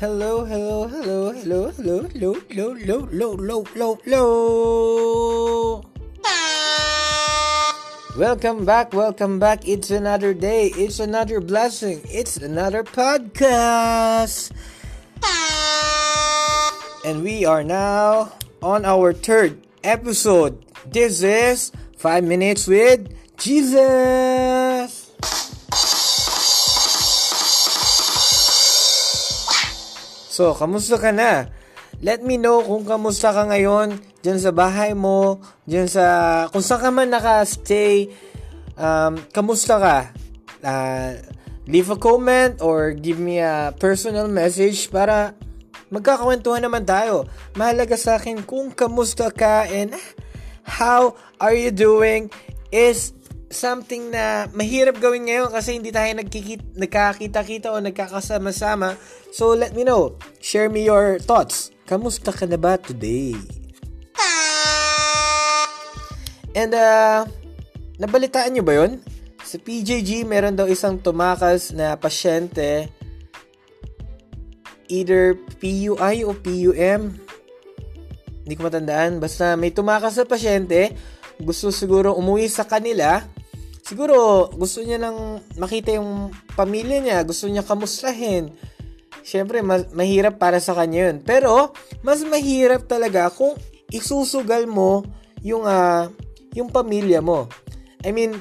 Hello, hello, hello, hello, hello, hello, hello, hello, hello, hello, hello. Welcome back, welcome back. It's another day. It's another blessing. It's another podcast. And we are now on our third episode. This is 5 Minutes with Jesus. So, kamusta ka na? Let me know kung kamusta ka ngayon dyan sa bahay mo, dyan sa, kung saan ka man naka-stay, um, kamusta ka? Uh, leave a comment or give me a personal message para magkakwentuhan naman tayo. Mahalaga sa akin kung kamusta ka and how are you doing is something na mahirap gawin ngayon kasi hindi tayo nagkikita, nagkakita-kita o nagkakasama-sama. So, let me know. Share me your thoughts. Kamusta ka na ba today? And, uh, nabalitaan nyo ba yon? Sa PJG, meron daw isang tumakas na pasyente either PUI o PUM. Hindi ko matandaan. Basta may tumakas na pasyente, gusto siguro umuwi sa kanila siguro gusto niya nang makita yung pamilya niya, gusto niya kamustahin. Siyempre, ma- mahirap para sa kanya yun. Pero, mas mahirap talaga kung isusugal mo yung, uh, yung pamilya mo. I mean,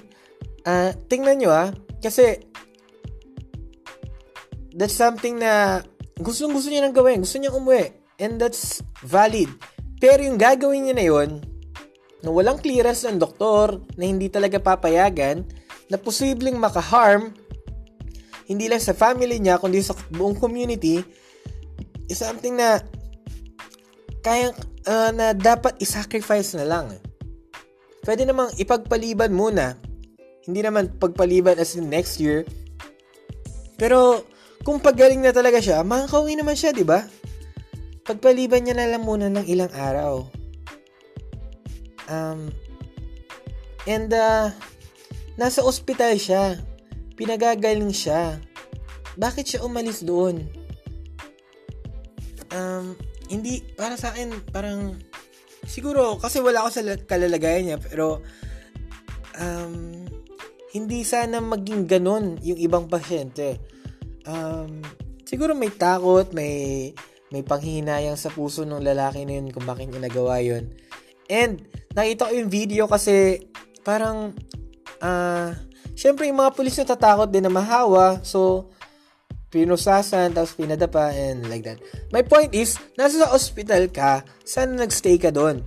uh, tingnan nyo ah, kasi that's something na gustong gusto niya nang gawin. Gusto niya umuwi. And that's valid. Pero yung gagawin niya na yun, na walang clearance ng doktor na hindi talaga papayagan na posibleng makaharm hindi lang sa family niya kundi sa buong community is something na kaya uh, na dapat i-sacrifice na lang. Pwede namang ipagpaliban muna. Hindi naman pagpaliban as in next year. Pero kung pagaling na talaga siya, makakauwi naman siya, di ba? Pagpaliban niya na lang muna ng ilang araw. Um, and uh, nasa ospital siya. Pinagagaling siya. Bakit siya umalis doon? Um, hindi, para sa akin, parang, siguro, kasi wala ako sa kalalagayan niya, pero, um, hindi sana maging ganon yung ibang pasyente. Um, siguro may takot, may, may panghihinayang sa puso ng lalaki na yun kung bakit niya nagawa yun. And, nakita ko yung video kasi parang uh, syempre yung mga pulis natatakot din na mahawa so pinusasan tapos pinadapa and like that. My point is, nasa sa hospital ka, sana nagstay ka doon.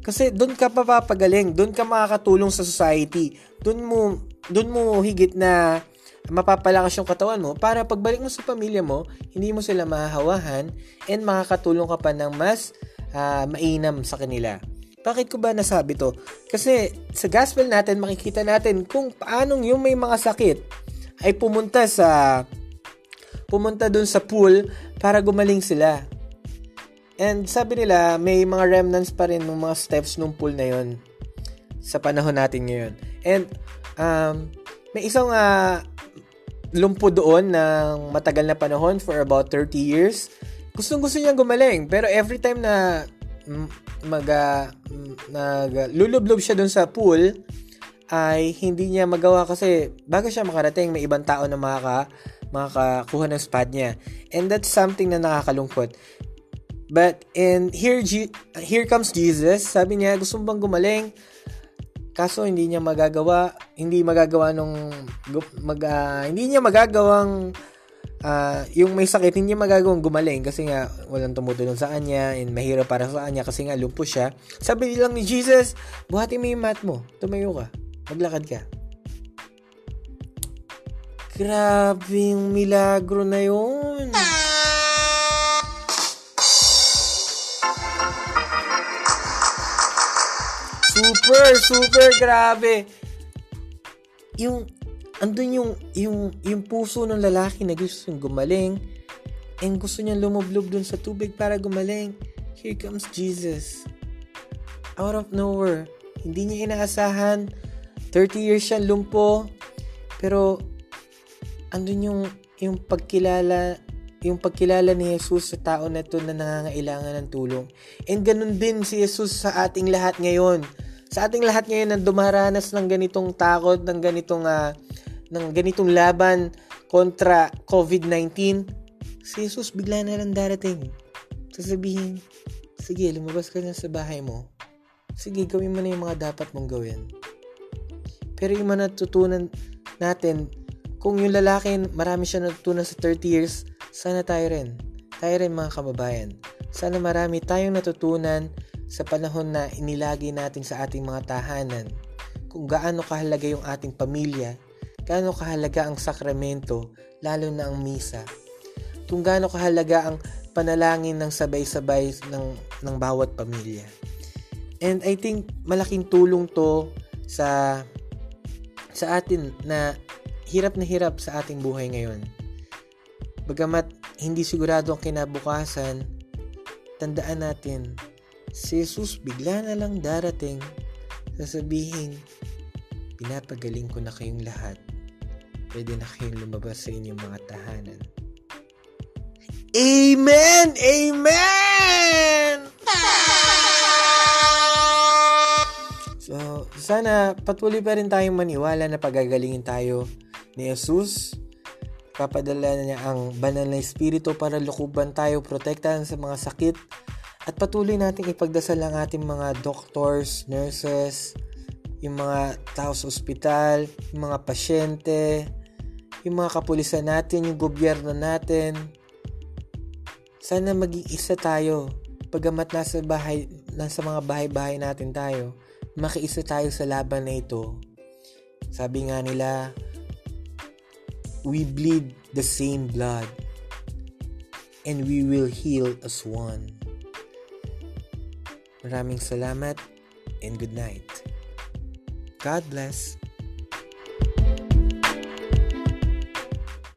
Kasi doon ka papapagaling, doon ka makakatulong sa society. Doon mo doon mo higit na mapapalakas yung katawan mo para pagbalik mo sa pamilya mo, hindi mo sila mahahawahan and makakatulong ka pa ng mas uh, mainam sa kanila. Bakit ko ba nasabi to? Kasi sa gospel natin, makikita natin kung paanong yung may mga sakit ay pumunta sa pumunta dun sa pool para gumaling sila. And sabi nila, may mga remnants pa rin ng mga steps ng pool na yon sa panahon natin ngayon. And um, may isang uh, lumpo doon ng matagal na panahon for about 30 years. Gustong gusto niyang gumaling. Pero every time na mag uh, nag lulublob siya dun sa pool ay hindi niya magawa kasi bago siya makarating may ibang tao na makaka makakakuha ng spot niya. And that's something na nakakalungkot. But in here here comes Jesus. Sabi niya gusto bang gumaling? Kaso hindi niya magagawa hindi magagawa nung mag, uh, hindi niya magagawang uh, yung may sakit, hindi magagawang gumaling kasi nga walang tumutulong sa kanya and mahirap para sa kanya kasi nga lumpo siya. Sabi lang ni Jesus, buhati mo yung mat mo. Tumayo ka. Maglakad ka. Grabe yung milagro na yun. Super, super grabe. Yung andun yung, yung, yung puso ng lalaki na gusto niyang gumaling and gusto niya lumublob dun sa tubig para gumaling. Here comes Jesus. Out of nowhere. Hindi niya inaasahan. 30 years siya lumpo. Pero, andun yung, yung pagkilala yung pagkilala ni Jesus sa tao na ito na nangangailangan ng tulong. And ganun din si Jesus sa ating lahat ngayon. Sa ating lahat ngayon na dumaranas ng ganitong takot, ng ganitong uh, ng ganitong laban kontra COVID-19, si Jesus bigla na lang darating. Sasabihin, sige, lumabas ka na sa bahay mo. Sige, gawin mo na yung mga dapat mong gawin. Pero yung mga natutunan natin, kung yung lalaki, marami siya natutunan sa 30 years, sana tayo rin. Tayo rin mga kababayan. Sana marami tayong natutunan sa panahon na inilagi natin sa ating mga tahanan. Kung gaano kahalaga yung ating pamilya, gaano kahalaga ang sakramento, lalo na ang misa. Kung gaano kahalaga ang panalangin ng sabay-sabay ng, ng bawat pamilya. And I think malaking tulong to sa sa atin na hirap na hirap sa ating buhay ngayon. Bagamat hindi sigurado ang kinabukasan, tandaan natin, si Jesus bigla na lang darating, sasabihin, pinapagaling ko na kayong lahat. Pwede na kayong lumabas sa inyong mga tahanan. Amen! Amen! So, sana patuloy pa rin tayong maniwala na pagagalingin tayo ni Jesus. Papadala niya ang banal na espiritu para lukuban tayo, protektahan sa mga sakit. At patuloy nating ipagdasal ang ating mga doctors, nurses, yung mga tao sa ospital, yung mga pasyente, yung mga kapulisan natin, yung gobyerno natin. Sana maging isa tayo. Pagamat nasa bahay, nasa mga bahay-bahay natin tayo, makiisa tayo sa laban na ito. Sabi nga nila, we bleed the same blood and we will heal as one. Maraming salamat and good night. God bless.